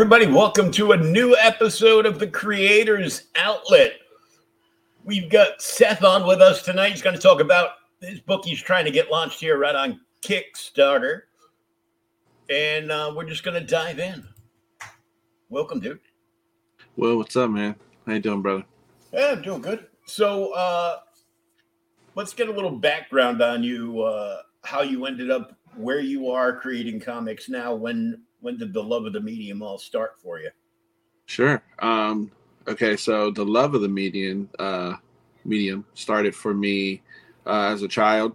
Everybody, welcome to a new episode of the Creators Outlet. We've got Seth on with us tonight. He's going to talk about his book he's trying to get launched here right on Kickstarter. And uh, we're just going to dive in. Welcome, dude. Well, what's up, man? How you doing, brother? Yeah, I'm doing good. So uh, let's get a little background on you, uh, how you ended up where you are creating comics now. When when did the love of the medium all start for you? Sure. Um, okay, so the love of the medium uh, medium started for me uh, as a child.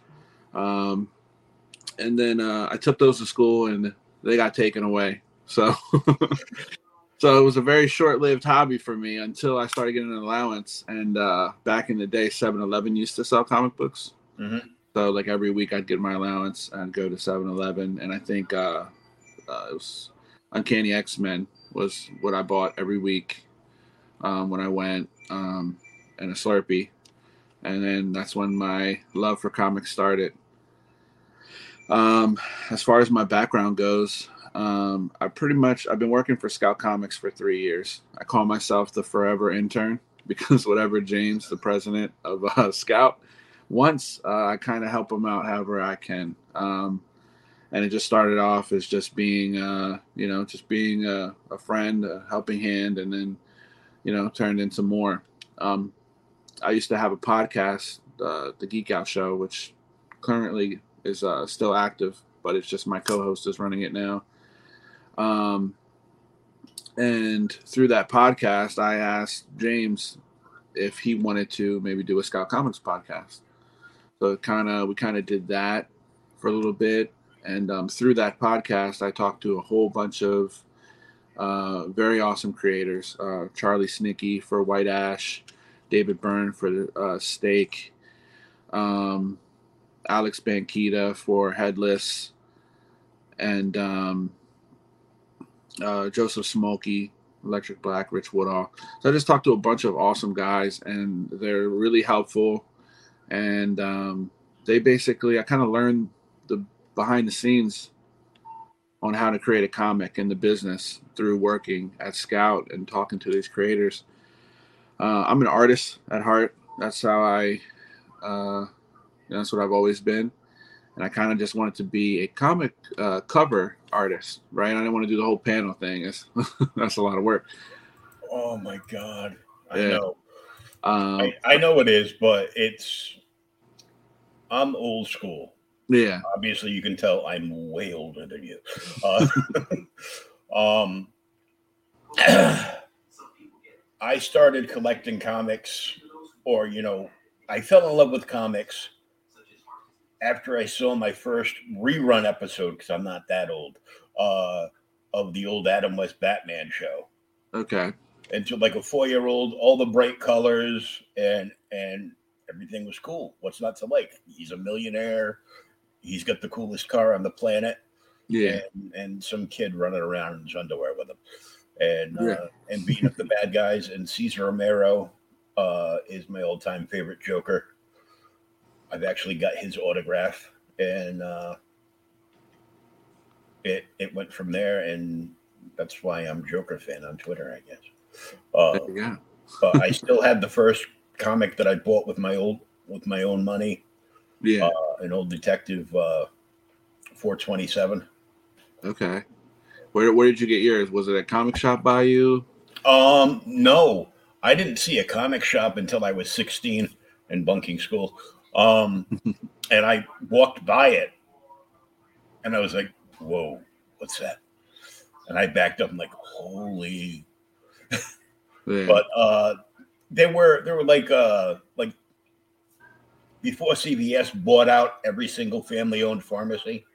Um, and then uh, I took those to school and they got taken away. So, so it was a very short-lived hobby for me until I started getting an allowance. And uh, back in the day, 7-Eleven used to sell comic books. Mm-hmm. So like every week I'd get my allowance and go to 7-Eleven. And I think uh, uh, it was Uncanny X-Men was what I bought every week um, when I went, um, and a Slurpee. And then that's when my love for comics started. Um, as far as my background goes, um, I pretty much I've been working for Scout Comics for three years. I call myself the forever intern because whatever James, the president of uh, Scout, wants, uh, I kind of help him out however I can. Um, and it just started off as just being, uh, you know, just being a, a, friend, a helping hand, and then, you know, turned into more. Um, I used to have a podcast, uh, the Geek Out Show, which currently is uh, still active, but it's just my co-host is running it now. Um, and through that podcast, I asked James if he wanted to maybe do a Scout Comics podcast. So kind of we kind of did that for a little bit, and um, through that podcast, I talked to a whole bunch of uh, very awesome creators: uh, Charlie Stickney for White Ash, David Byrne for uh, Steak, um, Alex Banquita for Headless, and um, uh, Joseph Schmalke, Electric Black, Rich Woodall. So I just talked to a bunch of awesome guys, and they're really helpful. And um, they basically, I kind of learned the behind the scenes on how to create a comic in the business through working at Scout and talking to these creators. Uh, I'm an artist at heart. That's how I. Uh, that's what I've always been and I kind of just wanted to be a comic uh, cover artist, right? I didn't want to do the whole panel thing. It's, that's a lot of work. Oh my god, I Yeah. know. Um, I, I know it is, but it's. I'm old school. yeah, Obviously, you can tell I'm way older than you. Uh, um, I started collecting comics, or you know, I fell in love with comics after I saw my first rerun episode because I'm not that old uh, of the old Adam West Batman show. okay, And to like a four year old, all the bright colors and and everything was cool. What's not to like? He's a millionaire. He's got the coolest car on the planet yeah, and, and some kid running around in his underwear with him, and Yeah. uh, and beating up the bad guys. And Cesar Romero uh, is my all time favorite Joker. I've actually got his autograph, and uh, it it went from there, and that's why I'm Joker fan on Twitter, I guess. Uh, go. but I still had the first comic that I bought with my old with my own money, Yeah, uh, an old detective uh, 427. okay. Where where did you get yours? Was it a comic shop by you? Um, no, I didn't see a comic shop until I was 16 in bunking school. Um, and I walked by it and I was like, whoa, what's that? And I backed up and like, holy. Yeah. But uh, there were, there were like, uh, like before CVS bought out every single family owned pharmacy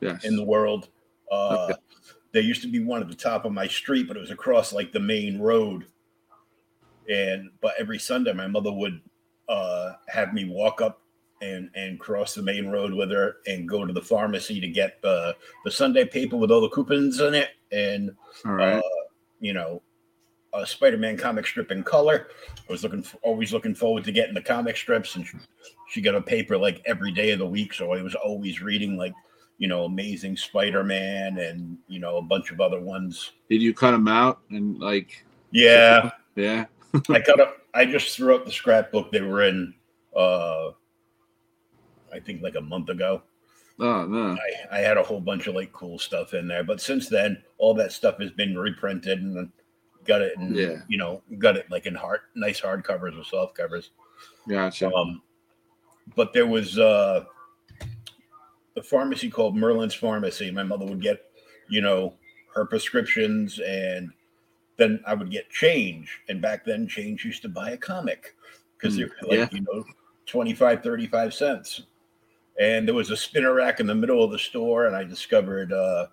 yes. in the world. Uh, Okay. There used to be one at the top of my street, but it was across like the main road. And but every Sunday, my mother would uh, have me walk up and and cross the main road with her and go to the pharmacy to get the the Sunday paper with all the coupons in it and right. uh, you know a Spider-Man comic strip in color. I was looking for, always looking forward to getting the comic strips, and she, she got a paper like every day of the week, so I was always reading like you know Amazing Spider-Man and you know a bunch of other ones. did you cut them out and like? Yeah, Yeah. I cut up. I just threw out the scrapbook they were in. uh I think like a month ago. Oh no. I, I had a whole bunch of like cool stuff in there, but since then, all that stuff has been reprinted and got it, in, Yeah. you know, got it like in hard, nice hard covers or soft covers. Gotcha. Um, but there was uh, a pharmacy called Merlin's Pharmacy. My mother would get, you know, her prescriptions, and then I would get change. And back then, change used to buy a comic because they were like, yeah. you know, 25, 35 cents. And there was a spinner rack in the middle of the store, and I discovered uh,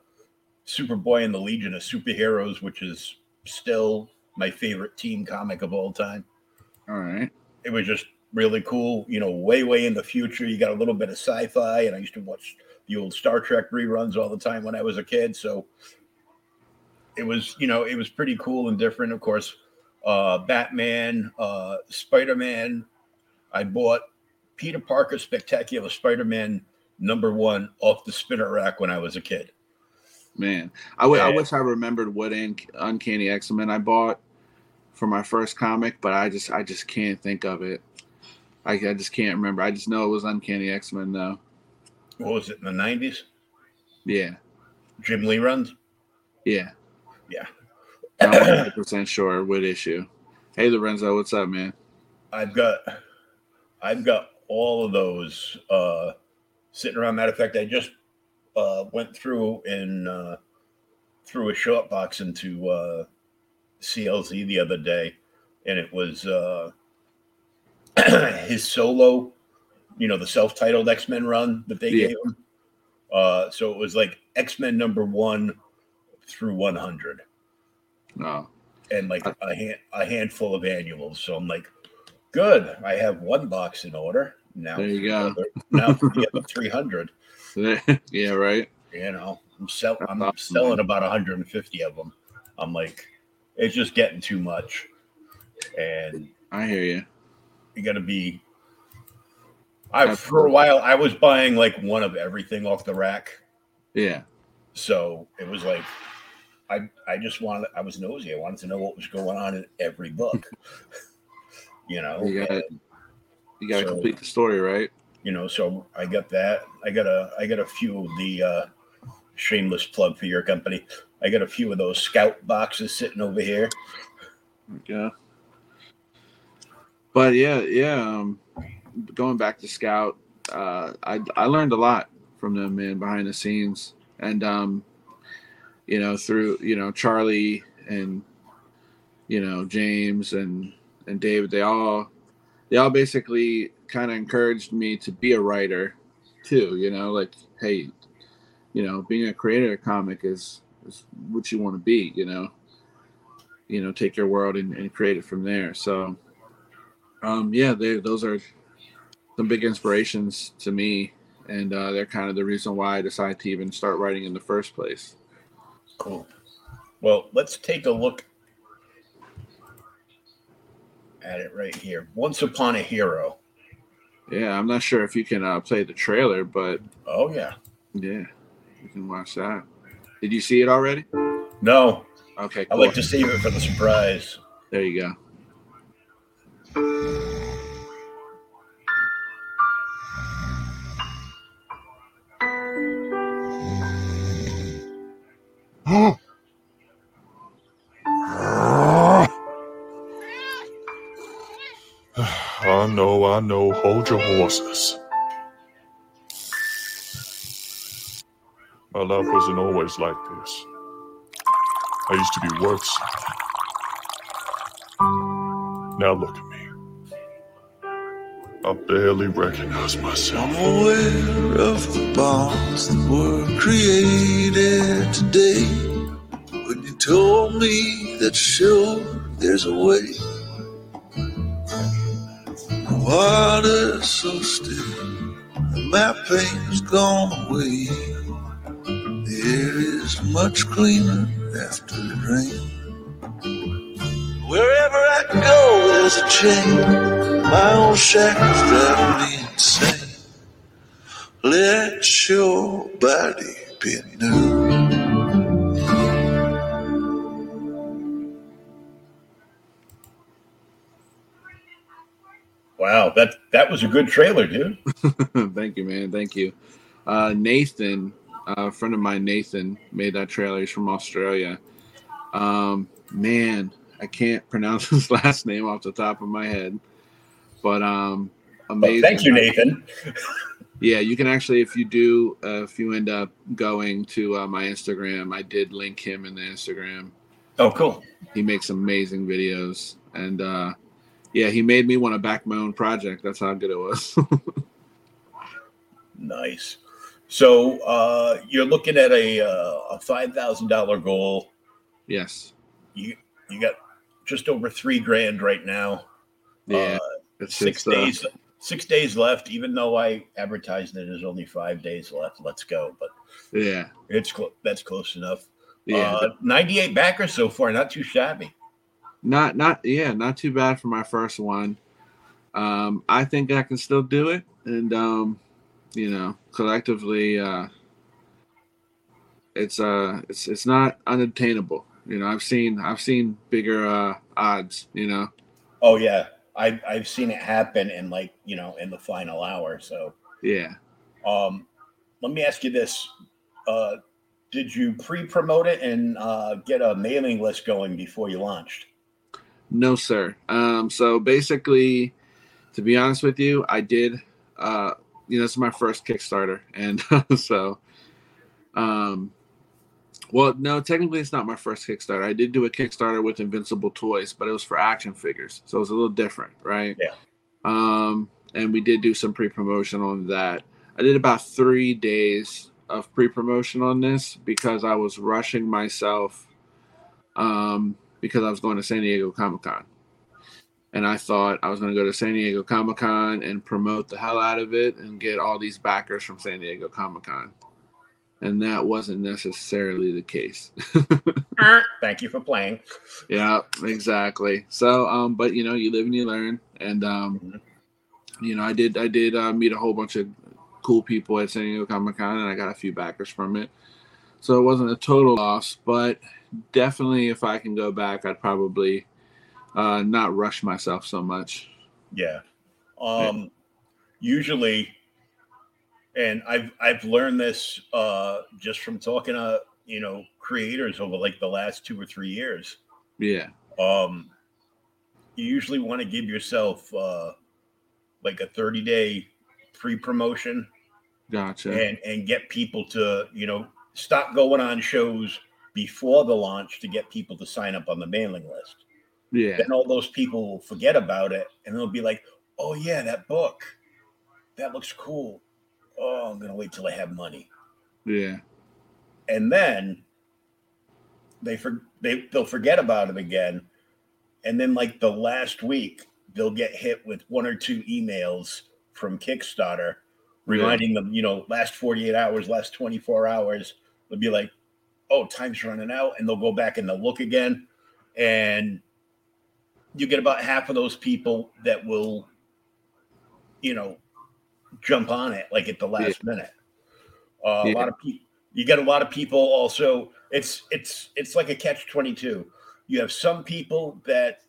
Superboy and the Legion of Superheroes, which is still my favorite team comic of all time All right. it was just really cool. You know, way way in the future, you got a little bit of sci-fi, and I used to watch the old Star Trek reruns all the time when I was a kid. So it was, you know, it was pretty cool and different. Of course, uh, Batman, uh, Spider-Man. I bought Peter Parker Spectacular Spider-Man number one off the spinner rack when I was a kid. Man, I wi- I wish I remembered what Un- Uncanny X Men I bought for my first comic, but I just I just can't think of it. I, I just can't remember. I just know it was Uncanny X Men though. What was it in the nineties? Yeah, Jim Lee runs. yeah. Yeah. I'm not 100 percent sure what issue. Hey Lorenzo, what's up, man? I've got I've got all of those uh sitting around. Matter of fact, I just uh went through and uh threw a short box into uh, CLZ the other day, and it was uh, his solo, you know, the self-titled X Men run that they Yeah. gave him. Uh, so it was like X Men number one through one hundred, No. and like a hand, a handful of annuals. So I'm like, good. I have one box in order now. There you go. Now for the other three hundred. yeah, right. You know, I'm sell I'm Awesome. selling about 150 of them. I'm like, it's just getting too much, and I hear you. you got to be. I for a while I was buying like one of everything off the rack, Yeah. so it was like, I I just wanted I was nosy. I wanted to know what was going on in every book. you know, You gotta- You got to So- complete the story, right? you know, so I got that. I got a I got a few of the uh, shameless plug for your company. I got a few of those scout boxes sitting over here. Yeah. But yeah, yeah. Um, going back to Scout, uh, I I learned a lot from them, man, behind the scenes, and um, you know, through you know Charlie and you know James and and David, they all they all basically kind of encouraged me to be a writer too. You know, like hey, you know, being a creator of comic is is what you want to be. You know you know take your world and, and create it from there so um yeah they, those are some big inspirations to me and uh, they're kind of the reason why i decided to even start writing in the first place Cool. Well, let's take a look at it right here. Once Upon a Hero. yeah i'm not sure if you can uh, play the trailer but Oh yeah. yeah you can watch that did you see it already No, okay I like to save it for the surprise. there you go I know, I know. Hold your horses. My life wasn't always like this. I used to be worse. Now look at me. I barely recognize myself. I'm aware of the bonds that were created today. When you told me that sure there's a way. The water's so still, and my pain's gone away. The air is much cleaner after the rain. Wherever I go, there's a change. My old shackles drive me insane. Let your body be new. Wow, that that was a good trailer, dude. thank you man thank you uh, nathan a friend of mine nathan made that trailer he's from australia um, man i can't pronounce his last name off the top of my head but um Well, amazing thank you, Nathan. yeah you can actually if you do uh, if you end up going to uh, my instagram i did link him in the instagram Oh, cool. he makes amazing videos and uh yeah he made me want to back my own project that's how good it was Nice. So uh, you're looking at a uh, a five thousand dollar goal. yes You you got just over three grand right now. yeah Uh, it's six uh, days six days left. Even though I advertised it as only five days left. Let's go. But yeah it's clo- that's close enough. yeah Uh, 98 backers so far. Not too shabby. not not yeah not too bad for my first one um i think i can still do it and um you know collectively uh it's uh it's it's not unattainable you know i've seen i've seen bigger uh odds you know? Oh yeah, I I've seen it happen in like you know in the final hour. So. Yeah. Um, let me ask you this: uh, Did you pre-promote it and uh, get a mailing list going before you launched? no sir. Um so basically to be honest with you i did uh you know this is my first kickstarter and so um Well, no, technically it's not my first Kickstarter. I did do a Kickstarter with Invincible Toys, but it was for action figures, so it was a little different, right? Yeah. Um, and we did do some pre-promotion on that. I did about three days of pre-promotion on this because I was rushing myself, um, because I was going to San Diego Comic Con, and I thought I was going to go to San Diego Comic Con and promote the hell out of it and get all these backers from San Diego Comic Con and that wasn't necessarily the case. Thank you for playing. Yeah, exactly. So, um, but you know, you live and you learn, and um, mm-hmm. you know, I did, I did uh, meet a whole bunch of cool people at San Diego Comic Con, and I got a few backers from it. So it wasn't a total loss, but definitely, if I can go back, I'd probably uh, not rush myself so much. Yeah. Um, yeah. Usually, and I've I've learned this uh, just from talking to you know creators over like the last two or three years. Yeah. Um, you usually want to give yourself uh, like a thirty day pre promotion. Gotcha. And and get people to you know stop going on shows before the launch to get people to sign up on the mailing list. Yeah. Then all those people will forget about it and they'll be like, "Oh yeah, that book, that looks cool." Oh, I'm gonna wait till I have money. Yeah. And then they for they they'll forget about it again. And then like the last week, they'll get hit with one or two emails from Kickstarter reminding yeah. them, you know, last 48 hours, last 24 hours, they'll be like, oh, time's running out. And they'll go back and they'll look again. And you get about half of those people that will, you know, jump on it like at the last yeah. minute. Uh, yeah. A lot of people, you get a lot of people also. It's it's it's like a catch twenty two. You have some people that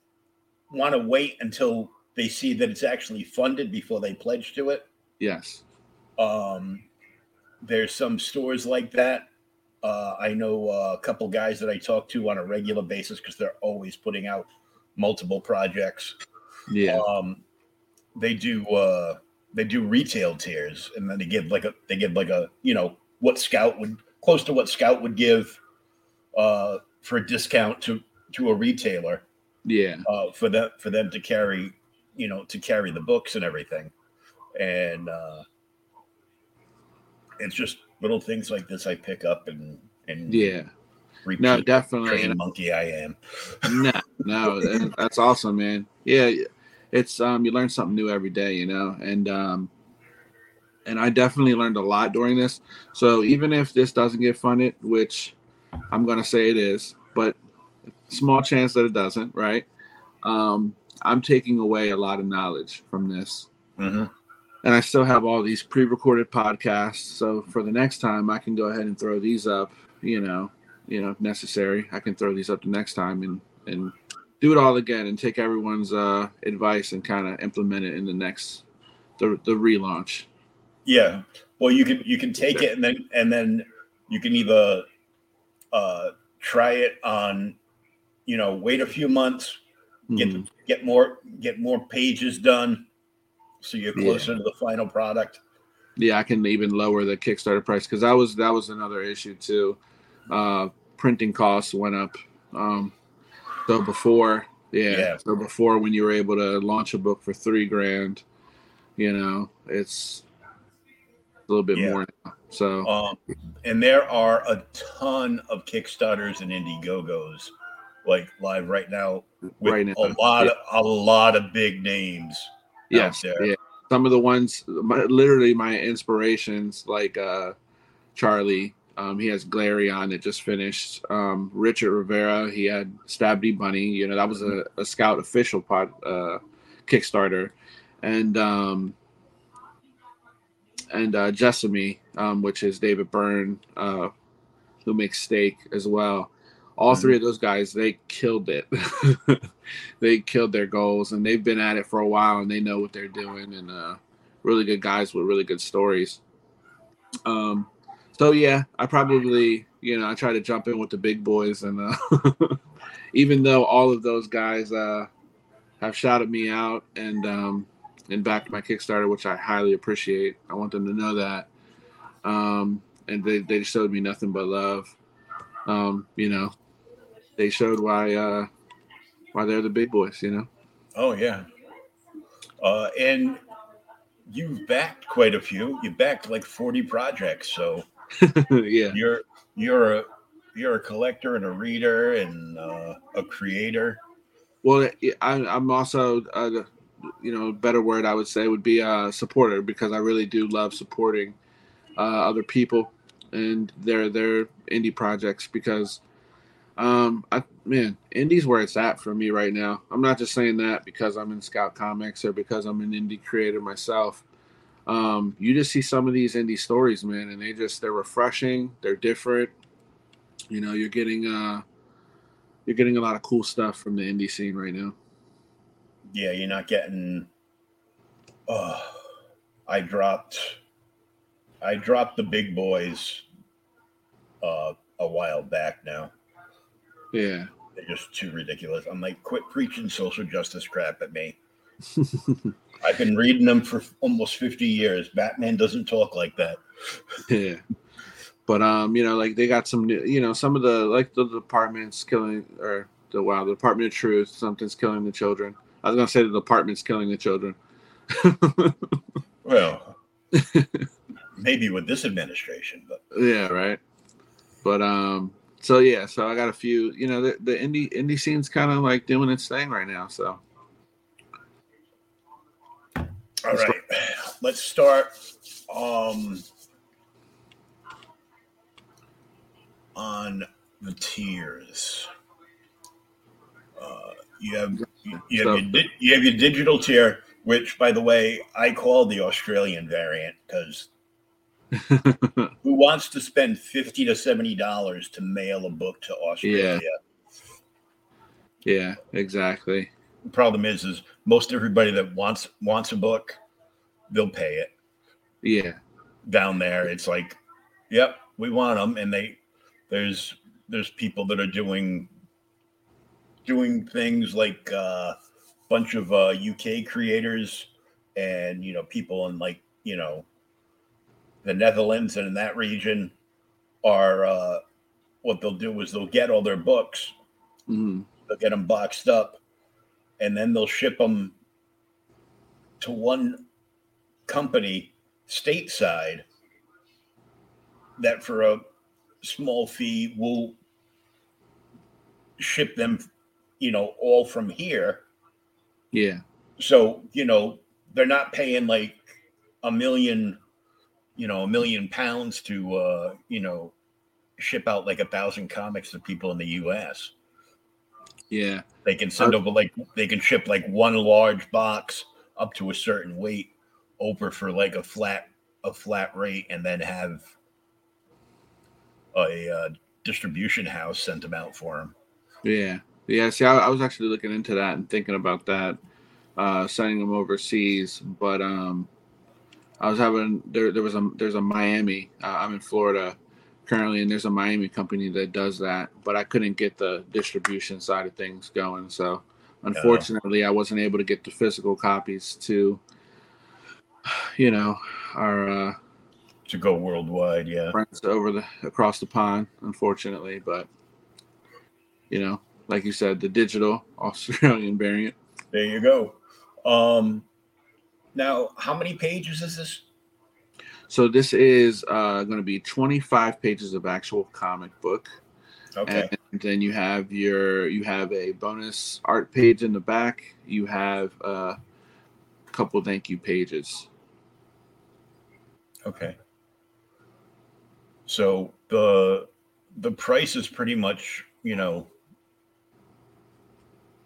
want to wait until they see that it's actually funded before they pledge to it. Yes. Um, there's some stores like that. Uh, I know a couple guys that I talk to on a regular basis because they're always putting out multiple projects. Yeah. Um, they do uh, they do retail tiers and then they give like a they give like a you know what scout would close to what scout would give uh for a discount to to a retailer. Yeah. Uh for them for them to carry you know to carry the books and everything. And uh it's just little things like this i pick up and and yeah. no definitely. monkey i am. No no that's awesome man. Yeah it's um you learn something new every day, you know, and um and I definitely learned a lot during this. So even if this doesn't get funded, which I'm gonna say it is, but small chance that it doesn't, right? Um, I'm taking away a lot of knowledge from this. Mm-hmm. And I still have all these pre-recorded podcasts. So for the next time, I can go ahead and throw these up. You know, you know, if necessary, I can throw these up the next time and and do it all again and take everyone's uh, advice and kind of implement it in the next the the relaunch. Yeah. Well, you can you can take it and then and then you can either uh, try it on, you know, wait a few months, get mm-hmm. get more get more pages done, so you're closer yeah. to the final product. Yeah, I can even lower the Kickstarter price because that was that was another issue too. Uh, printing costs went up. Um, so before, yeah, yeah, So before, when you were able to launch a book for three grand, you know, it's a little bit yeah. more now. So, um, and there are a ton of Kickstarters and Indiegogos like live right now with right now. a lot yeah. of a lot of big names. Yes, yeah. Some of the ones, my, literally my inspirations, like uh Charlie um, he has Glarion that just finished. Um, Richard Rivera, he had Stabby Bunny. You know, that was a, a Scout official pod uh, Kickstarter, and um, and uh, Jessamy, um, which is David Byrne, uh, who makes steak as well. All mm-hmm. three of those guys, they killed it. they killed their goals, and they've been at it for a while, and they know what they're doing, and uh, really good guys with really good stories. Um, so yeah, I probably you know I try to jump in with the big boys, and uh, even though all of those guys uh, have shouted me out and um, and backed my Kickstarter, which I highly appreciate. I want them to know that, um, and they they showed me nothing but love. um, you know, they showed why uh, why they're the big boys. You know. Oh yeah. Uh, and you've backed quite a few. You backed like forty projects, so yeah, you're you're a you're a collector and a reader and uh, a creator. Well, I, I'm also, uh, you know, a better word I would say would be a supporter because I really do love supporting uh, other people and their their indie projects because, um, I man, indie's where it's at for me right now. I'm not just saying that because I'm in Scout Comics or because I'm an indie creator myself. Um, you just see some of these indie stories, man, and they just they're refreshing. They're different. You know, you're getting uh you're getting a lot of cool stuff from the indie scene right now. Yeah, you're not getting. Uh, I dropped. I dropped the big boys. Uh, a while back now. Yeah, they're just too ridiculous. I'm like, quit preaching social justice crap at me. I've been reading them for almost 50 years. Batman doesn't talk like that. Yeah. But um, you know, like they got some, new you know, some of the like the departments killing or the wow, the Department of Truth, something's killing the children. I was gonna say the department's killing the children. well, maybe with this administration, but yeah, right. But um, so yeah, so I got a few. You know, the, the indie indie scene's kind of like doing its thing right now. So, all right, let's start. Um, on the tiers. Uh, you have you have, your, you have your digital tier, which, by the way, I call the Australian variant because who wants to spend fifty to seventy dollars to mail a book to Australia? Yeah. yeah, exactly. Problem is, is most everybody that wants wants a book, they'll pay it. Yeah. Down there, it's like, yep, we want them, and they there's there's people that are doing doing things like a uh, bunch of uh, UK creators and you know people in like you know the Netherlands and in that region are uh, what they'll do is they'll get all their books, mm-hmm. they'll get them boxed up, and then they'll ship them to one company stateside that for a small fee will ship them, you know, all from here. Yeah. So, you know, they're not paying like a million, you know, a million pounds to, uh, you know, ship out like a thousand comics to people in the US. Yeah. They can send uh, over like, they can ship like one large box up to a certain weight over for like a flat, a flat rate and then have a uh, distribution house sent them out for them. Yeah, yeah. See, I, I, was actually looking into that and thinking about that, uh, sending them overseas. But um, I was having there. There was a there's a Miami. Uh, I'm in Florida currently, and there's a Miami company that does that. But I couldn't get the distribution side of things going. So unfortunately, I wasn't able to get the physical copies to, you know, our uh, to go worldwide. Yeah, friends over the across the pond, unfortunately, but you know, like you said, the digital Australian variant. There you go. Um, now, how many pages is this? So this is uh, going to be 25 pages of actual comic book. Okay. And then you have your you have a bonus art page in the back. You have a couple thank you pages. Okay. So the the price is pretty much, you know,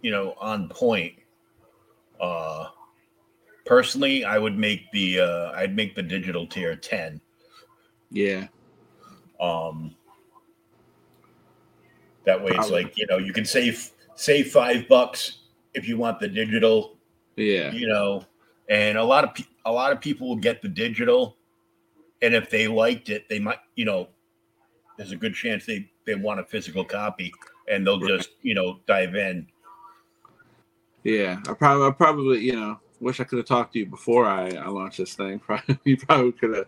you know, on point. Uh personally, I would make the uh I'd make the digital tier 10. Yeah. Um that way it's like, you know, you can save save 5 bucks if you want the digital. Yeah. You know, and a lot of pe- a lot of people will get the digital and if they liked it, they might, you know, there's a good chance they they want a physical copy, and they'll just you know dive in. Yeah, I probably, I probably, you know, wish I could have talked to you before I, I launched this thing. Probably, you probably could have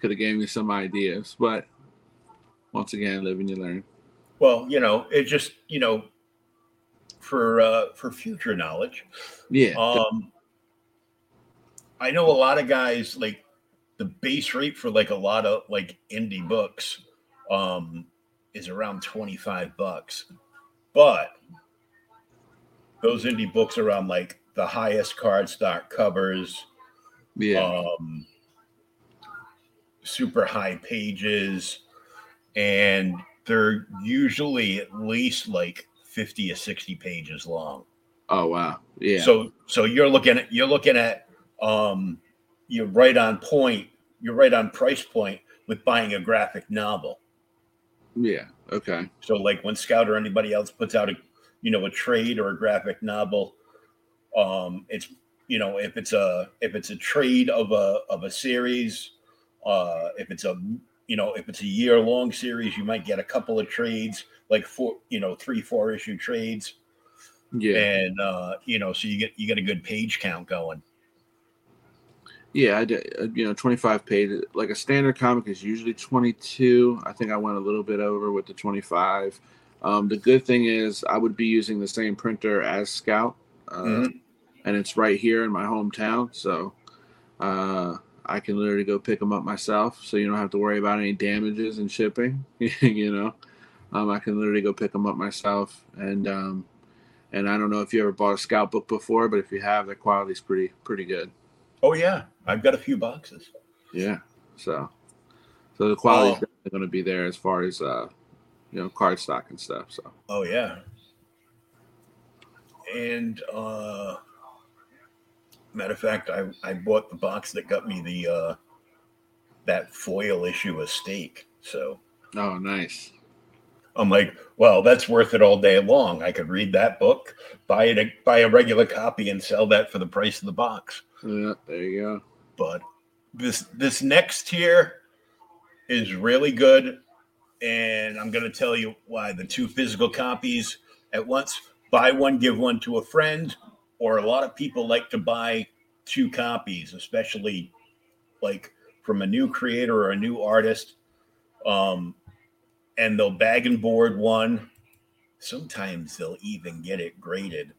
could have gave me some ideas, but once again, live and you learn. Well, you know, it just you know, for uh, for future knowledge. Yeah. Um, I know a lot of guys like the base rate for like a lot of like indie books um is around 25 bucks. But those indie books are on like the highest cardstock covers, yeah. um super high pages, and they're usually at least like 50 or 60 pages long. oh wow. Yeah. So so you're looking at you're looking at um you're right on point. You're right on price point with buying a graphic novel. yeah. Okay. So like when Scout or anybody else puts out a you know a trade or a graphic novel, um it's you know if it's a if it's a trade of a of a series, uh if it's a you know if it's a year long series, you might get a couple of trades like four you know three four issue trades Yeah. and uh you know so you get you get a good page count going. Yeah, I did, uh, you know, 25 pages. Like a standard comic is usually 22. I think I went a little bit over with the 25. Um, the good thing is I would be using the same printer as Scout, uh, Mhm. And it's right here in my hometown. So uh, I can literally go pick them up myself. So you don't have to worry about any damages and shipping. you know, um, I can literally go pick them up myself. And um, and I don't know if you ever bought a Scout book before, but if you have, the quality's pretty pretty good. Oh yeah, I've got a few boxes. Yeah. So, so the quality's Oh. definitely going to be there as far as uh, you know, card stock and stuff. So, Oh yeah. And uh matter of fact, I I bought the box that got me the uh that foil issue of steak. So oh, nice. I'm like, well, that's worth it all day long. I could read that book, buy it, buy a regular copy, and sell that for the price of the box. Yeah, there you go. But this this next tier is really good, and I'm going to tell you why. The two physical copies at once, buy one, give one to a friend, or a lot of people like to buy two copies, especially like from a new creator or a new artist. Um, and they'll bag and board one. Sometimes they'll even get it graded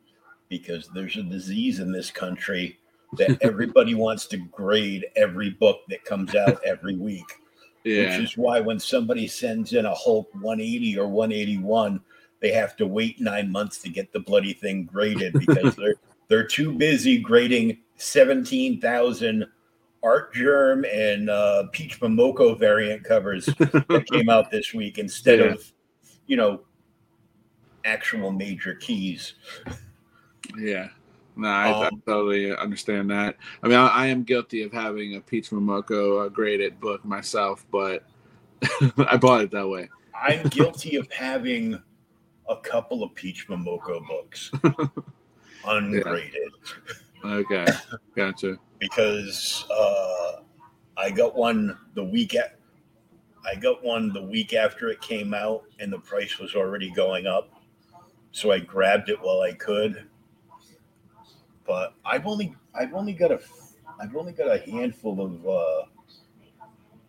because there's a disease in this country that everybody wants to grade every book that comes out every week. Yeah. Which is why when somebody sends in a Hulk 180 or 181, they have to wait nine months to get the bloody thing graded because they're they're too busy grading 17,000 Artgerm and uh, Peach Momoko variant covers that came out this week instead Yeah. of, you know, actual major keys. Yeah. No, I, I Um, totally understand that. I mean, I, I am guilty of having a Peach Momoko uh, graded book myself, but I bought it that way. I'm guilty of having a couple of Peach Momoko books ungraded Okay. Gotcha. because uh, I got one the week at I got one the week after it came out and the price was already going up. So I grabbed it while I could. But I've only I've only got a I've only got a handful of uh,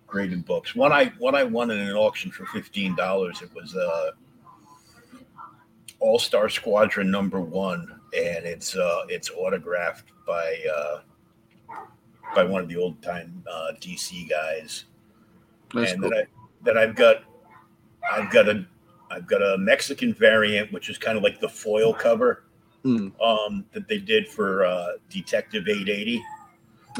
graded books. One I one I won in an auction for fifteen dollars. It was uh, All Star Squadron number one, and it's uh, it's autographed by uh, by one of the old time uh, DC guys. That's and cool. that I that I've got I've got a I've got a Mexican variant, which is kind of like the foil cover Mm. um, that they did for uh, Detective 880.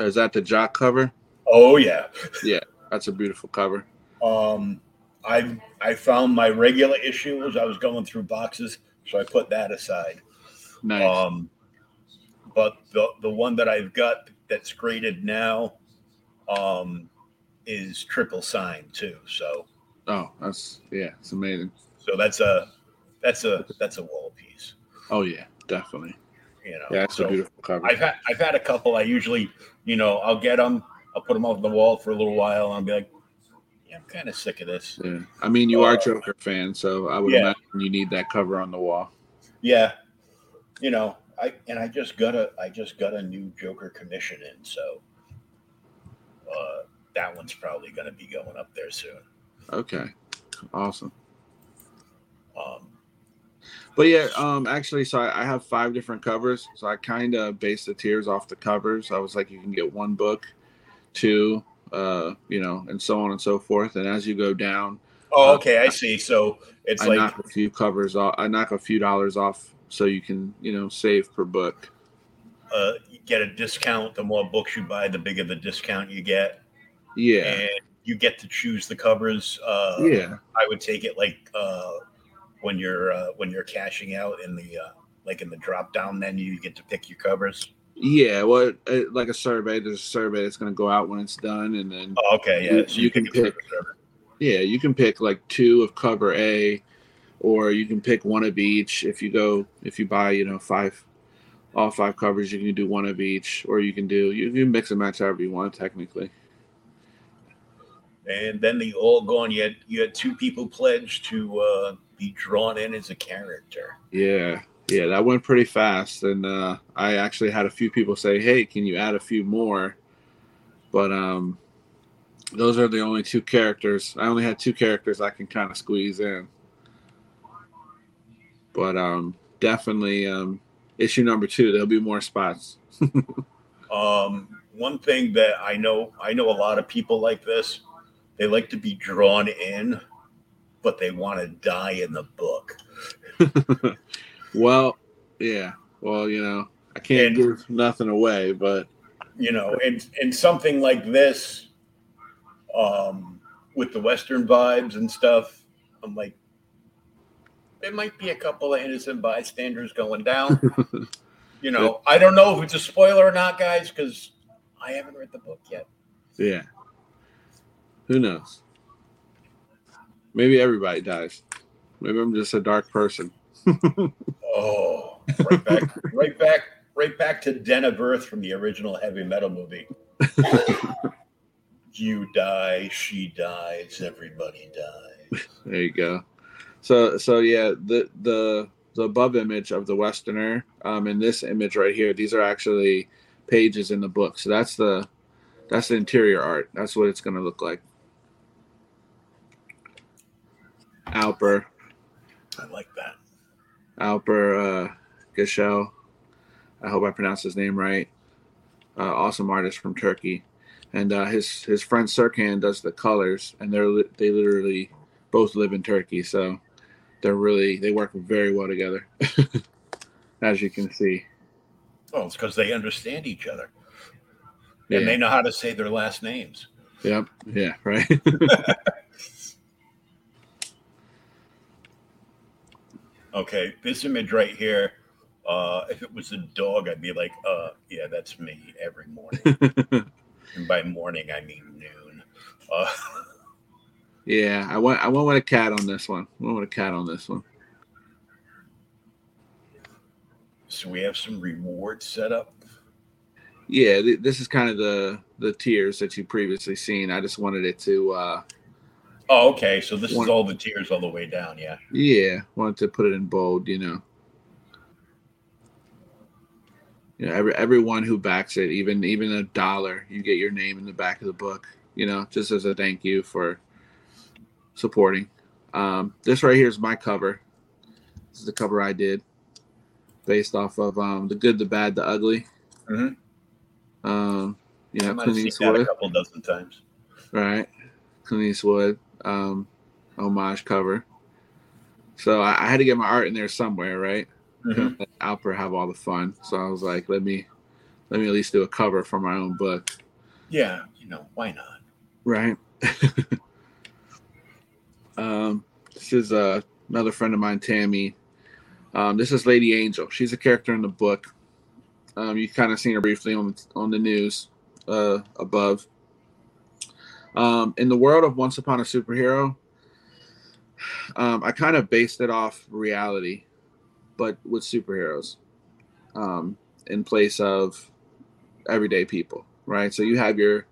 Is that the jock cover? Oh yeah. Yeah, that's a beautiful cover. Um, I I found my regular issue as I was going through boxes, so I put that aside. Nice. Um, but the the one that I've got that's graded now um, is triple sign too. So oh, that's yeah, it's amazing. so that's a that's a that's a wall piece. Oh yeah, definitely. You know. Yeah, it's so a beautiful cover. I've had I've had a couple. I usually you know I'll get them. I'll put them on the wall for a little while. And I'll be like, yeah, I'm kind of sick of this. Yeah. I mean, you are Uh, Joker fan, so I would yeah. imagine you need that cover on the wall. Yeah, you know, I and I just got a I just got a new Joker commission in, so uh, that one's probably going to be going up there soon. Okay. Awesome. Um, But yeah, um, actually, so I, I have five different covers. So I kind of base the tiers off the covers. I was like, you can get one book, two, uh, you know, and so on and so forth. And as you go down, oh, okay, I see. So it's I like knock a few covers off. I knock a few dollars off, so you can, you know, save per book. uh, you get a discount. The more books you buy, the bigger the discount you get, Yeah, and you get to choose the covers. Uh, yeah, I would take it like uh, when you're uh, when you're cashing out in the uh, like in the drop down menu, you get to pick your covers. yeah. Well, it, like a survey, there's a survey that's going to go out when it's done, and then Oh, okay, yeah. You- you can pick. Yeah, you can pick like two of cover A, or you can pick one of each. If you go, if you buy, you know, five, all five covers, you can do one of each, or you can do you can mix and match however you want. Technically, And then the all gone. You had you had two people pledge to uh, be drawn in as a character. yeah, yeah, that went pretty fast, and uh, I actually had a few people say, "Hey, can you add a few more?" But um, those are the only two characters. I only had two characters I can kind of squeeze in. But um, definitely um, issue number two. There'll be more spots. Um, one thing that I know, I know a lot of people like this. They like to be drawn in, but they want to die in the book. Well, yeah. Well, you know, I can't And- give nothing away, but You know, and and something like this, um, with the Western vibes and stuff. I'm like, there might be a couple of innocent bystanders going down. you know, I don't know if it's a spoiler or not, guys, because I haven't read the book yet. yeah. Who knows? Maybe everybody dies. Maybe I'm just a dark person. Oh, right back, right back, right back to Den of Earth from the original heavy metal movie. you die, she dies, everybody dies. There you go. So so yeah, the the the above image of the Westerner, um, and this image right here, these are actually pages in the book. So that's the that's the interior art. That's what it's gonna look like. Alper, I like that. Alper uh, Gashel. I hope I pronounced his name right. Uh, awesome artist from Turkey, and uh, his his friend Serkan does the colors, and they're they literally both live in Turkey, so they're really they work very well together, as you can see. Well, it's because they understand each other Yeah. and they know how to say their last names. Yep. Yeah. Right. Okay, this image right here. Uh, if it was a dog, I'd be like, uh, yeah, that's me every morning. and by morning, I mean noon. Uh, yeah. I went I went with a cat on this one. I went with a cat on this one. so we have some rewards set up. Yeah. Th- this is kind of the the tiers that you previously seen. I just wanted it to. uh Oh, okay. So this One- is all the tiers all the way down. Yeah. Yeah, wanted to put it in bold, you know. You know, every everyone who backs it, even even a dollar, you get your name in the back of the book, you know, just as a thank you for supporting. Um, this right here is my cover. This is the cover I did, based off of um, the good, the bad, the ugly. Mhm. Um, you know, Clint seen that a couple dozen times. right? Clint Eastwood, um, homage cover. So I, I had to get my art in there somewhere, right? Mhm. Alper have all the fun. So I was like, let me let me at least do a cover for my own book. Yeah, you know, why not? Right. um, this is uh, another friend of mine, Tammy. Um, this is Lady Angel. She's a character in the book. Um, you kind of seen her briefly on on the news uh, above. Um, in the world of Once Upon a Superhero, um, I kind of based it off reality, but with superheroes um, in place of everyday people, right? So you have your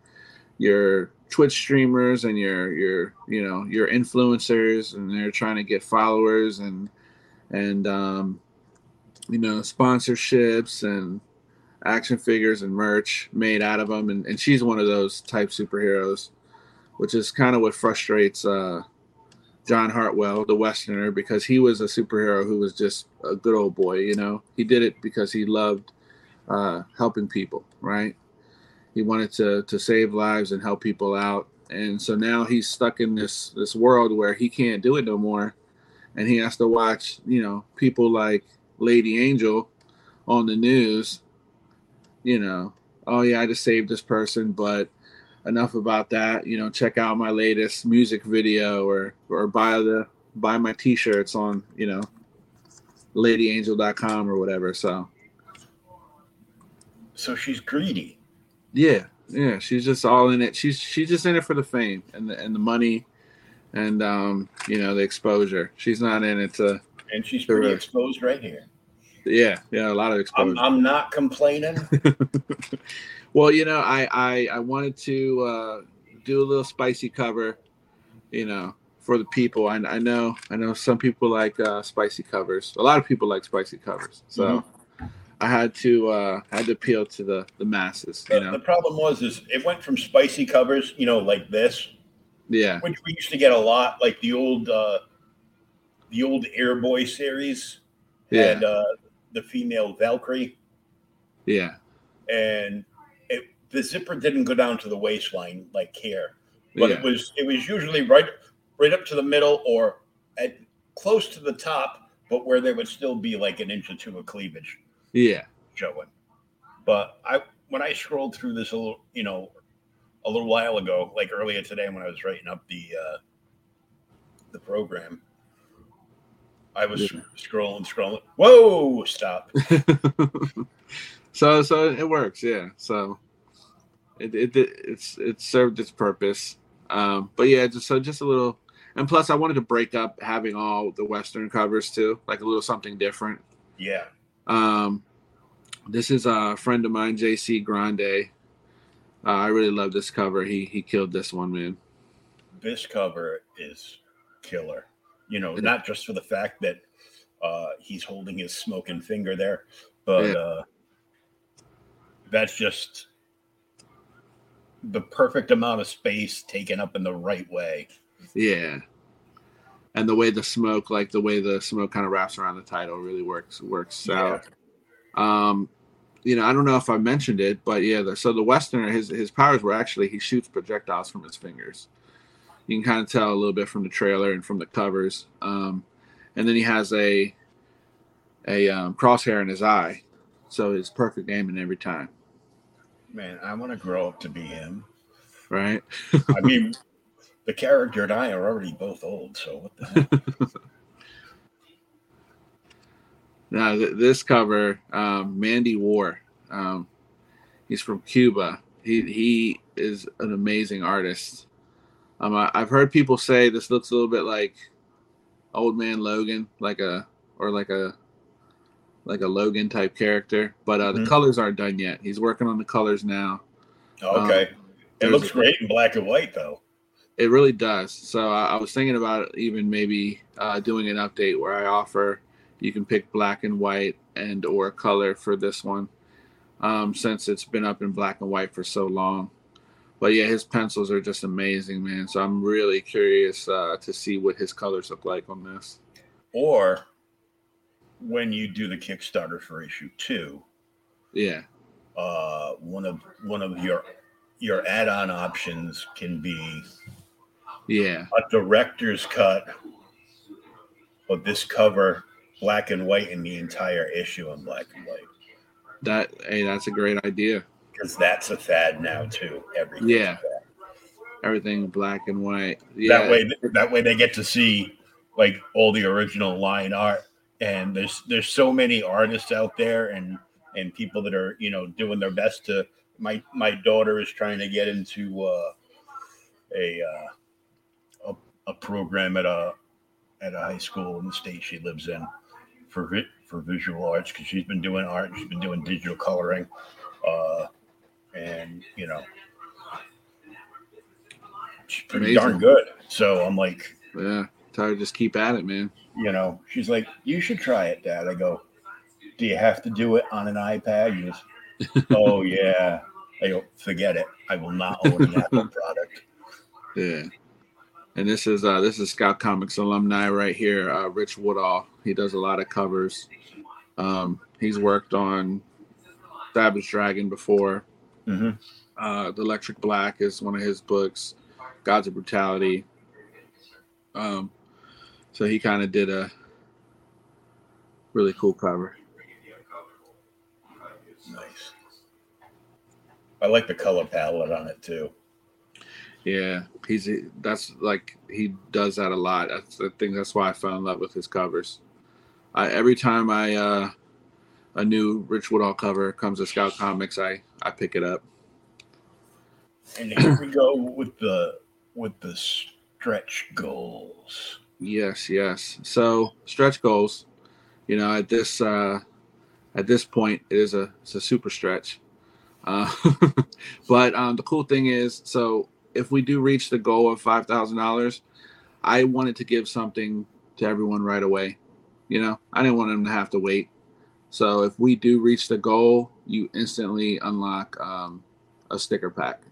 your Twitch streamers and your your you know your influencers, and they're trying to get followers and and um, you know sponsorships and action figures and merch made out of them, and, and she's one of those type superheroes, which is kind of what frustrates uh, John Hartwell, the Westerner, because he was a superhero who was just a good old boy. You know, he did it because he loved uh, helping people, right? He wanted to to save lives and help people out, and so now he's stuck in this this world where he can't do it no more, and he has to watch, you know, people like Lady Angel on the news. You know, oh yeah, I just saved this person, but enough about that. You know, check out my latest music video or or buy the buy my t-shirts on, you know, ladyangel.com or whatever. So So she's greedy. Yeah, yeah, she's just all in it. She's she's just in it for the fame and the and the money and um, you know, the exposure. She's not in it to And she's pretty Correct. exposed right here. yeah, yeah, a lot of exposure. I'm, I'm not complaining. well, you know, I I, I wanted to uh, do a little spicy cover, you know, for the people. I, I know I know some people like uh, spicy covers. A lot of people like spicy covers. So I had to uh, had to appeal to the the masses. You The, know, the problem was is it went from spicy covers, you know, like this, yeah, which we used to get a lot, like the old uh the old Airboy series yeah, had uh the female Valkyrie. Yeah, and it, the zipper didn't go down to the waistline like here, but yeah, it was it was usually right right up to the middle or at close to the top, but where there would still be like an inch or two of cleavage yeah, showing. But I when I scrolled through this a little, you know, a little while ago, like earlier today when I was writing up the uh the program, I was Yeah. scrolling, scrolling. Whoa, stop. so so it works. Yeah, so it, it it's it served its purpose. Um, but yeah, just so just a little, and plus I wanted to break up having all the Western covers too, like a little something different. Yeah. Um, this is a friend of mine, JC Grande. Uh, I really love this cover. He he killed this one, man. this cover is killer. You know, not just for the fact that uh, he's holding his smoking finger there, but Yeah. uh, that's just the perfect amount of space taken up in the right way. Yeah. And the way the smoke, like the way the smoke kind of wraps around the title, really works works out. Um, you know, I don't know if I mentioned it, but yeah. The, so the Westerner, his his powers were actually he shoots projectiles from his fingers. You can kind of tell a little bit from the trailer and from the covers. Um, and then he has a a um, crosshair in his eye, so it's perfect aiming every time. Man, I want to grow up to be him. Right? I mean, the character and I are already both old, so what the heck? Now th- this cover, um, Mandy War. Um, he's from Cuba. He he is an amazing artist. Um, I, I've heard people say this looks a little bit like Old Man Logan, like a or like a like a Logan type character. But uh, the colors aren't done yet. He's working on the colors now. Okay. it looks a- great in black and white, though. It really does. So I, I was thinking about even maybe uh, doing an update where I offer you can pick black and white and or color for this one, um, since it's been up in black and white for so long. But yeah, his pencils are just amazing, man. So I'm really curious uh, to see what his colors look like on this. Or when you do the Kickstarter for issue two, Yeah, uh, one of one of your your add-on options can be yeah, a director's cut of this cover, black and white, in the entire issue in black and white. that hey, that's a great idea. Because that's a fad now too. Everything. Yeah. Everything black and white. Yeah, That way, that way they get to see like all the original line art. And there's there's so many artists out there and and people that are you know doing their best to. My my daughter is trying to get into uh, a, uh, a program at a at a high school in the state she lives in for vi- for visual arts because she's been doing art. She's been doing digital coloring, uh, and you know she's pretty darn good. So I'm like, yeah. To just keep at it, man. you know, she's like, you should try it, Dad. I go, do you have to do it on an iPad? Oh yeah. I go, forget it. I will not own an Apple product. Yeah. And this is uh, this is Scout Comics alumni right here, uh, Rich Woodall. He does a lot of covers. Um, he's worked on Savage Dragon before. Mm-hmm. Uh, the Electric Black is one of his books. Gods of Brutality. Um, so he kind of did a really cool cover. Nice. I like the color palette on it too. Yeah, he's that's like he does that a lot. That's I think that's why I fell in love with his covers. I every time I uh a new Rich Woodall cover comes to Scout Comics, I I pick it up. And here we go with the with the stretch goals. Yes, yes. So stretch goals, you know, at this uh at this point it is a it's a super stretch. Uh, but um, the cool thing is, so if we do reach the goal of five thousand dollars, I wanted to give something to everyone right away. You know, I didn't want them to have to wait. So if we do reach the goal, you instantly unlock um, a sticker pack.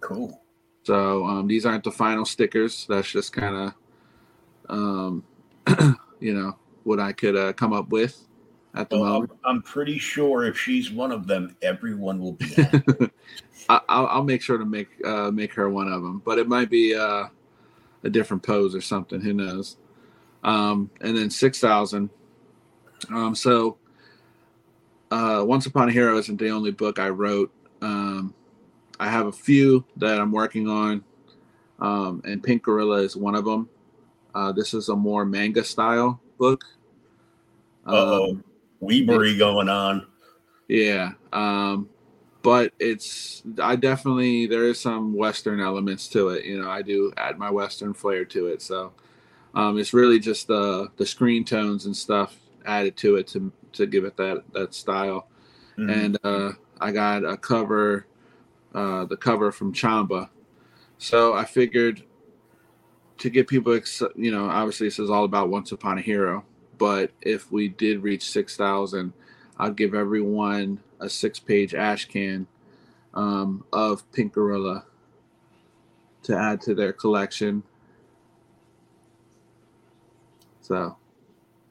Cool. So um, these aren't the final stickers. That's just kind of, um, you know, what I could uh, come up with at the Well, moment. I'm, I'm pretty sure if she's one of them, everyone will be. I, I'll, I'll make sure to make uh, make her one of them, but it might be uh, a different pose or something. Who knows? Um, and then six thousand. Um, so, uh, Once Upon a Hero isn't the only book I wrote. Um, I have a few that I'm working on, um, and Pink Gorilla is one of them. Uh, this is a more manga style book. Um, Weebery going on. yeah. Um, but it's I definitely there is some Western elements to it. You know, I do add my Western flair to it. So um, it's really just the the screen tones and stuff added to it to to give it that that style. Mhm. And uh, I got a cover, uh, the cover from Chamba. So I figured to get people, ex- you know, obviously this is all about Once Upon a Hero. But if we did reach six thousand, I'd give everyone a six-page ash can um, of Pink Gorilla to add to their collection. So,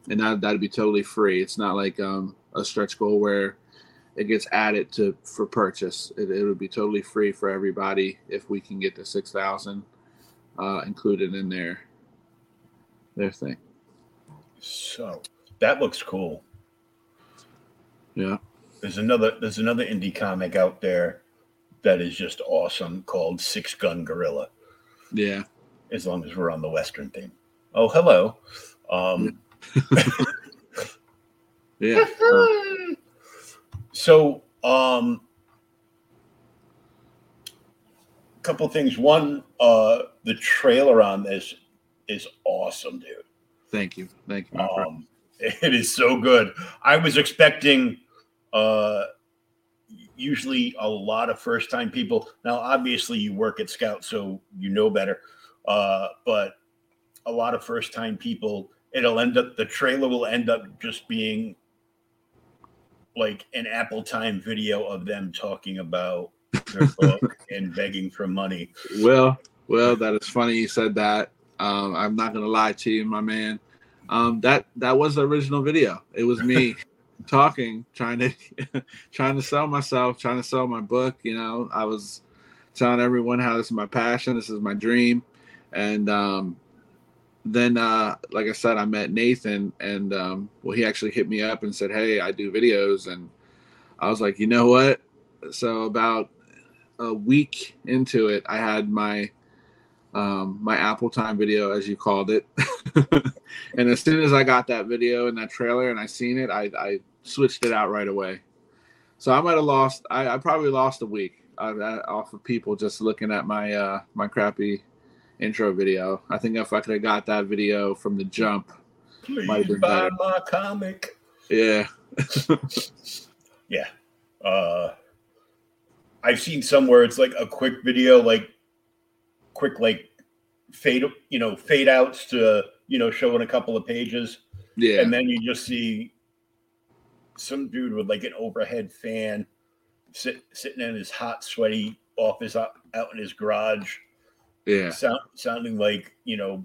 and that that'd be totally free. It's not like um, a stretch goal where it gets added to for purchase. It, it would be totally free for everybody if we can get the six thousand uh, included in their their thing. So that looks cool. Yeah. There's another there's another indie comic out there that is just awesome called Six Gun Gorilla. Yeah. As long as we're on the Western theme. Oh, hello. Um, Yeah. So, um, a couple things. One, uh, the trailer on this is awesome, dude. Thank you. Thank you. Um, it is so good. I was expecting uh, usually a lot of first time people. Now, obviously, you work at Scout, so you know better. Uh, but a lot of first time people, it'll end up, the trailer will end up just being like an Apple Time video of them talking about their book and begging for money. Well, well, that is funny you said that. Um, I'm not gonna lie to you, my man. Um, that that was the original video. It was me talking, trying to trying to sell myself, trying to sell my book. You know, I was telling everyone how this is my passion, this is my dream, and um, then uh, like I said, I met Nathan, and um, well, he actually hit me up and said, "Hey, I do videos," and I was like, you know what? So about a week into it, I had my um, my Apple Time video, as you called it. and as soon as I got that video and that trailer and I seen it, I, I switched it out right away. So I might have lost. I, I probably lost a week off of people just looking at my uh, my crappy intro video. I think if I could have got that video from the jump, Might have Please been buy better. my comic. yeah, Yeah. Uh I've seen somewhere it's like a quick video, like quick like fade, you know, fade outs to, you know, showing a couple of pages. yeah, And then you just see some dude with like an overhead fan sit, sitting in his hot, sweaty office out, out in his garage Yeah. sound, sounding like you know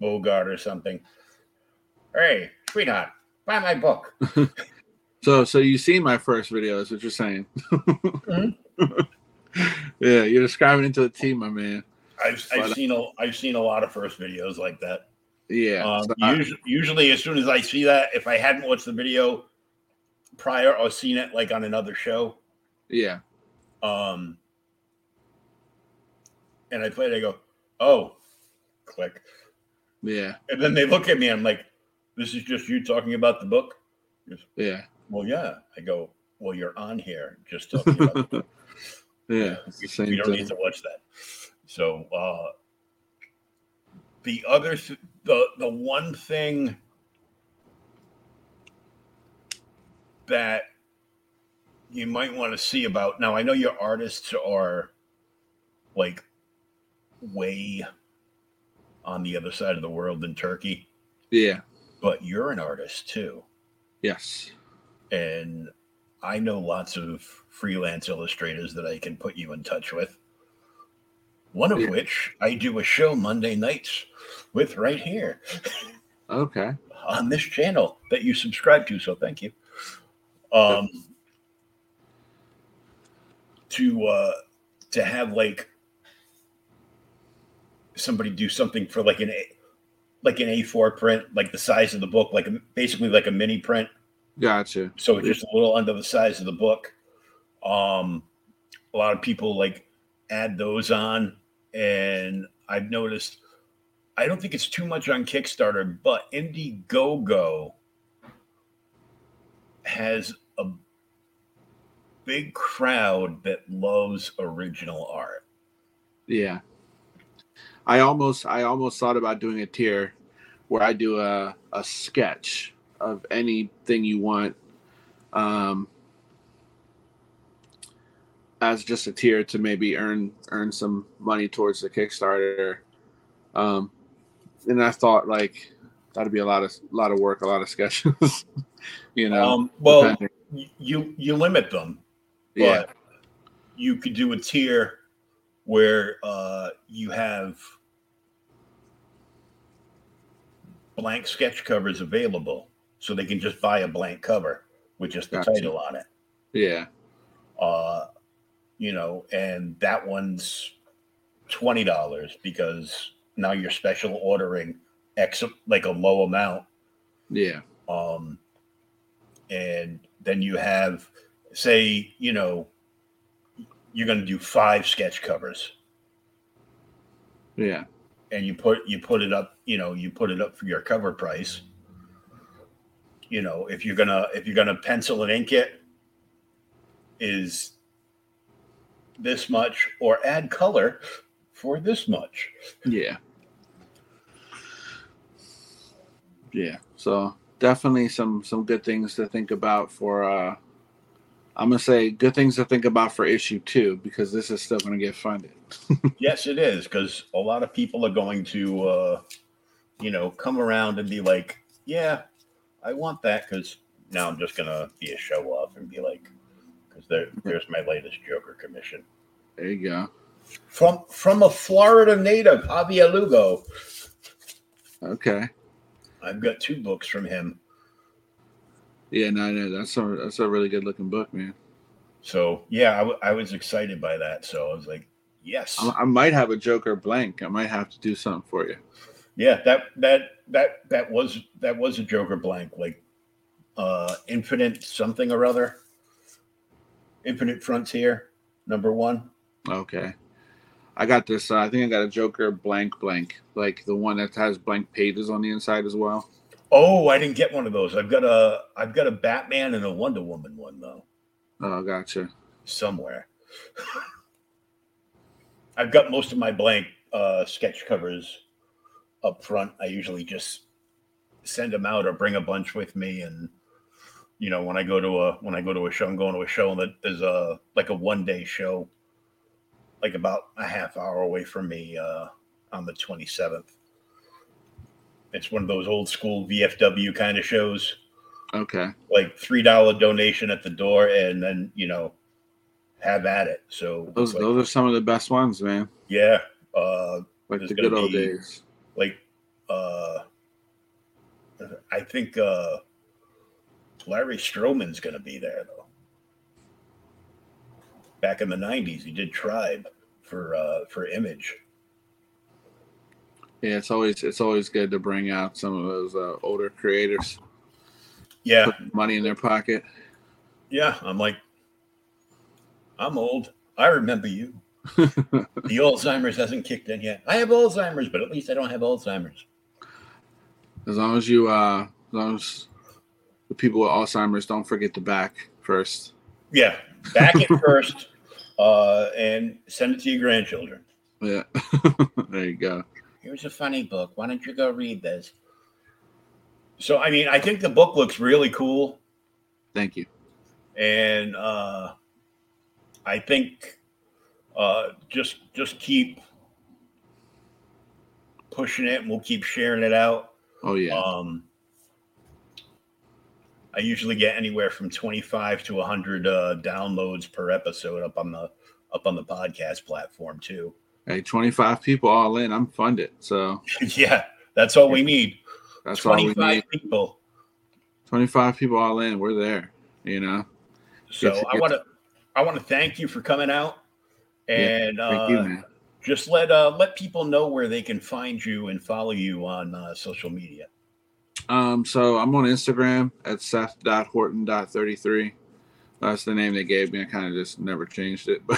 Bogart or something. Hey, sweetheart, buy my book. So so you see my first video, is what you're saying. Mm-hmm. yeah, you're describing it to the team, my man. I've, I've seen a I've seen a lot of first videos like that. Yeah. Um, so I- usually, usually, as soon as I see that, if I hadn't watched the video prior or seen it like on another show, yeah. um, and I play it, I go, "Oh, click," Yeah. and then they look at me. I'm like, "This is just you talking about the book." Yeah. Well, yeah. I go, "Well, you're on here just talking about the book. Yeah. We, we don't thing. need to watch that." So, uh, the other, the the one thing that you might want to see about now, I know your artists are like way on the other side of the world than Turkey, Yeah. but you're an artist too. Yes. And I know lots of freelance illustrators that I can put you in touch with. One of Yeah. which I do a show Monday nights with right here Okay. on this channel that you subscribe to. So thank you. Um, to uh, to have like somebody do something for like an A, like an A4 print, like the size of the book, like a, basically like a mini print. Gotcha. So it's just a little under the size of the book. Um, a lot of people like add those on, and I've noticed. I don't think it's too much on Kickstarter, but Indiegogo has a big crowd that loves original art. Yeah. I almost I almost thought about doing a tier where I do a, a sketch of anything you want um as just a tier to maybe earn earn some money towards the Kickstarter. Um and I thought like that'd be a lot of a lot of work, a lot of sketches. you know. um, well, depending. you you limit them, yeah. but you could do a tier where uh, you have blank sketch covers available, so they can just buy a blank cover with just the Gotcha. title on it. Yeah. Uh, you know, and that one's twenty dollars because now you're special ordering X like a low amount Yeah. um, and then you have say you know you're going to do five sketch covers Yeah. and you put you put it up you know you put it up for your cover price you know if you're gonna if you're gonna pencil and ink it is this much or add color for this much Yeah. Yeah. So definitely some some good things to think about for uh I'm gonna say good things to think about for issue two because this is still gonna get funded. Yes, it is because a lot of people are going to, uh, you know, come around and be like, "Yeah, I want that," because now I'm just gonna be a show off and be like, "Because there, there's my latest Joker commission There you go. from from a Florida native, Javier Lugo. Okay. I've got two books from him, Yeah, no, no, that's a that's a really good looking book, man. so yeah, I, w- I was excited by that. So I was like, "Yes, I, I might have a Joker blank. I might have to do something for you. yeah." That that that that was that was a Joker blank, like uh Infinite something or other, Infinite Frontier number one. Okay. I got this. Uh, I think I got a Joker blank blank, like the one that has blank pages on the inside as well. Oh, I didn't get one of those. I've got a I've got a Batman and a Wonder Woman one though Oh, gotcha. somewhere. I've got most of my blank uh, sketch covers up front. I usually just send them out or bring a bunch with me, and you know when I go to a when I go to a show, I'm going to a show that there's a like a one day show, like about a half hour away from me uh, on the 27th. It's one of those old school VFW kind of shows Okay. like three dollar donation at the door, and then you know have at it. So Those like, those are some of the best ones, man. yeah, uh, Like the good old be- days. like uh I think uh Larry Stroman's gonna be there though. Back in the nineties, he did Tribe for uh for Image. Yeah, it's always it's always good to bring out some of those uh, older creators, Yeah, put money in their pocket. yeah. I'm like, I'm old. I remember you. the Alzheimer's hasn't kicked in yet. I have Alzheimer's, but at least I don't have Alzheimer's. As long as you, uh, as long as the people with Alzheimer's don't forget the back first. Yeah, back it first, uh, and send it to your grandchildren. Yeah, there you go. Here's a funny book. Why don't you go read this? So, I mean, I think the book looks really cool, Thank you. and uh, I think uh, just just keep pushing it, and we'll keep sharing it out. Oh yeah, Um, I usually get anywhere from 25 to 100 uh, downloads per episode up on the up on the podcast platform too. hey, twenty five people all in. I'm funded, so yeah, that's all we need. that's all we 25 need. people. Twenty five people all in. We're there. You know. So Get- I get- want to I want to thank you for coming out and Thank uh, you, man. just let uh, let people know where they can find you and follow you on uh, social media. Um, so I'm on Instagram at seth.horton.33. That's the name they gave me. I kind of just never changed it.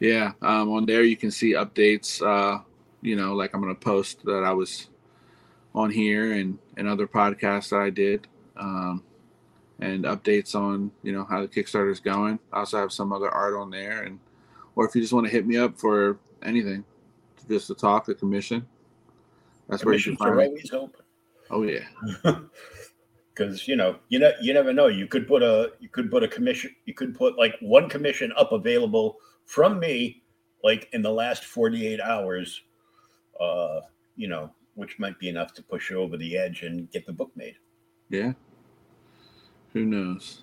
But yeah, um, on there you can see updates. Uh, you know, like I'm going to post that I was on here and, and other podcasts that I did. Um, and updates on, you know, how the Kickstarter's going. I also have some other art on there. And, or if you just want to hit me up for anything, just to talk, the commission. That's where you can find me. Oh, yeah. because you know you know you never know you could put a you could put a commission you could put like one commission up available from me like in the last 48 hours uh you know which might be enough to push you over the edge and get the book made Yeah. Who knows?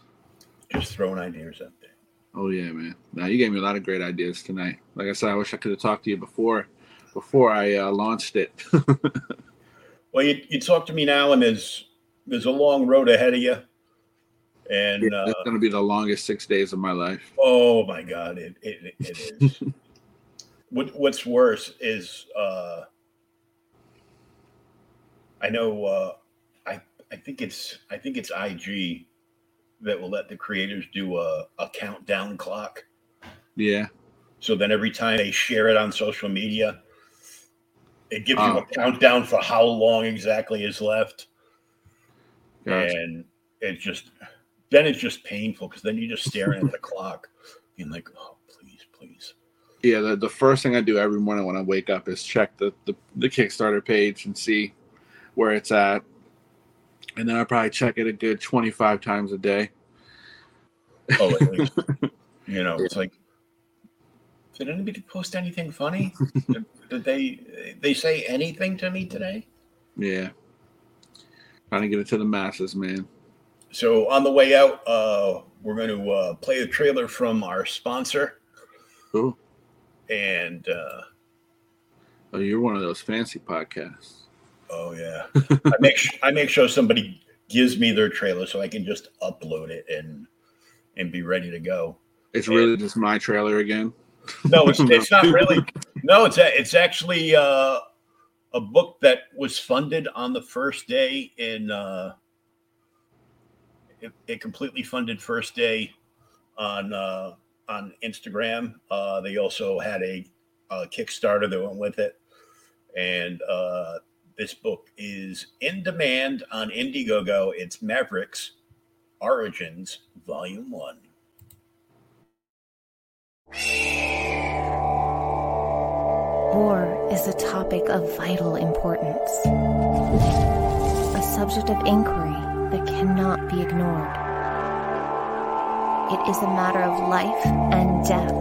just throwing ideas out there Oh yeah, man. Now you gave me a lot of great ideas tonight. Like I said, I wish I could have talked to you before before I uh, launched it. well you, you talk to me now and there's there's a long road ahead of you and uh, it's gonna be the longest six days of my life. Oh my god, it it, it is. what what's worse is uh I know uh I I think it's I think it's IG that will let the creators do a, a countdown clock. Yeah. So then every time they share it on social media, it gives you Oh. a countdown for how long exactly is left. Gotcha. And it's just then it's just painful because then you're just staring at the clock, being like, oh please, please. Yeah, the, the first thing I do every morning when I wake up is check the, the, the Kickstarter page and see where it's at. And then I probably check it a good 25 times a day. Oh, at least. you know, it's like, did anybody post anything funny? did, did they they say anything to me today? Yeah. Trying to get it to the masses, man. So on the way out, uh, we're going to uh, play a trailer from our sponsor, Cool. and uh, Oh, you're one of those fancy podcasts. oh yeah, I make sh- I make sure somebody gives me their trailer so I can just upload it and and be ready to go. It's really just my trailer again. No, it's it's not really. No, it's a, it's actually uh, a book that was funded on the first day in. Uh, it, it completely funded first day on uh, on Instagram. Uh, they also had a, a Kickstarter that went with it, and uh, this book is in demand on Indiegogo. It's Mavericks Origins Volume One. War is a topic of vital importance, a subject of inquiry that cannot be ignored. It is a matter of life and death.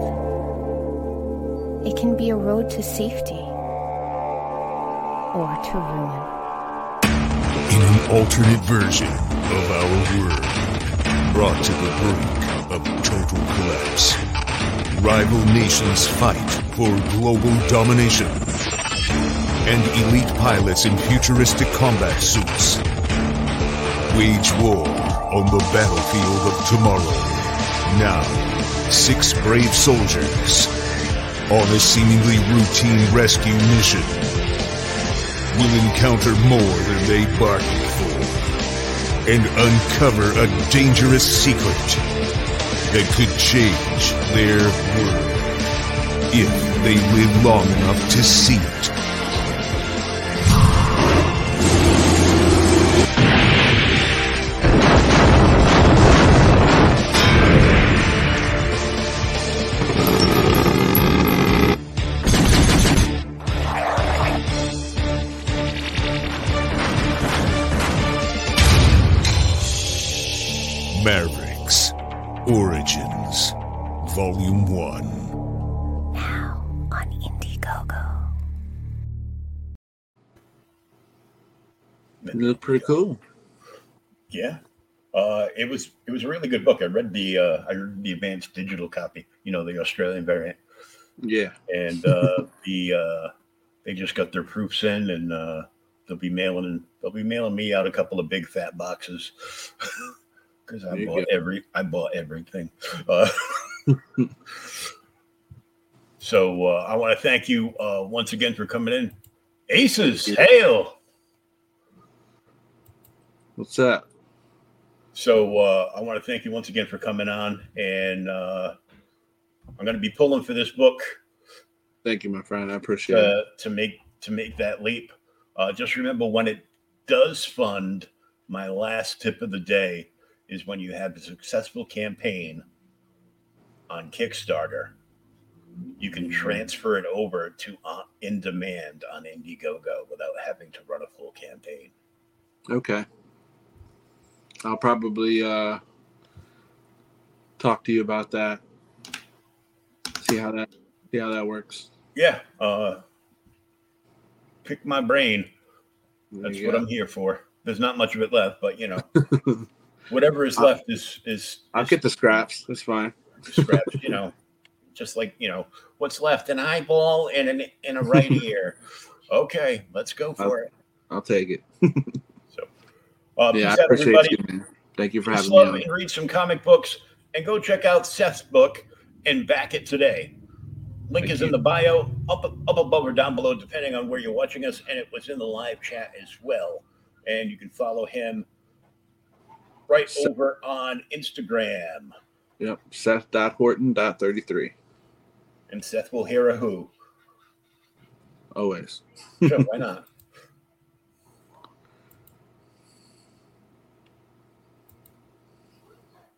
It can be a road to safety or to ruin. in an alternate version of our world, brought to the brink of total collapse. Rival nations fight for global domination. And elite pilots in futuristic combat suits wage war on the battlefield of tomorrow. Now, six brave soldiers on a seemingly routine rescue mission will encounter more than they bargained for and uncover a dangerous secret that could change their world if they live long enough to see it. Volume 1. Now on Indiegogo. It looked pretty cool. Yeah. Uh, it was it was a really good book. I read the uh, I read the advanced digital copy, you know, the Australian variant, Yeah. and uh, the uh, they just got their proofs in, and uh, they'll be mailing they'll be mailing me out a couple of big fat boxes because I bought go. every I bought everything. Uh, so uh, I want to thank you uh, once again for coming in. Aces, hail! What's that? So uh, I want to thank you once again for coming on, and uh, I'm going to be pulling for this book Thank you, my friend. I appreciate it. to, to make to make that leap. Uh, just remember when it does fund, my last tip of the day is when you have a successful campaign on Kickstarter, you can transfer it over to uh, in demand on Indiegogo without having to run a full campaign. Okay. I'll probably uh, talk to you about that. See how that see how that works. Yeah, uh, pick my brain. There That's what go. I'm here for. There's not much of it left, but you know, whatever is I'll- left is is, I'll get the scraps. That's fine. Scraps. you know, just like you know, what's left? An eyeball and an and a right ear. Okay, let's go for it. I'll take it. Uh, yeah, I appreciate everybody. you, man. Thank you for Just having me and read some comic books, and go check out Seth's book and back it today. Link Thank is in the bio, up up above or down below, depending on where you're watching us, and it was in the live chat as well. And you can follow him right So- over on Instagram. Yep. Seth.Horton.33. And Seth will hear a who. Always. Sure, why not?